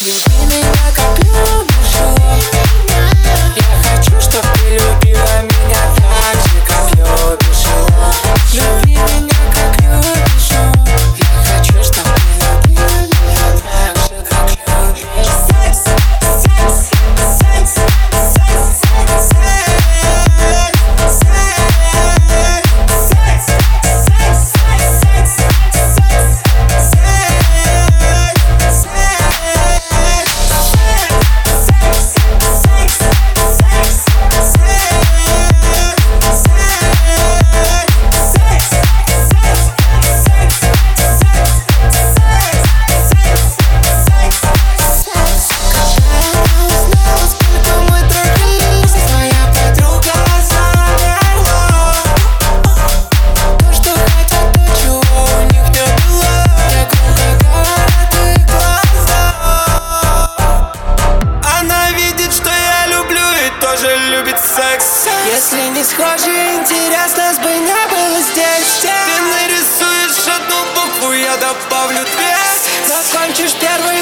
Люби меня как чтоб Если не схожи, интерес нас бы не было здесь. Ты нарисуешь одну букву, я добавлю две. Закончишь первый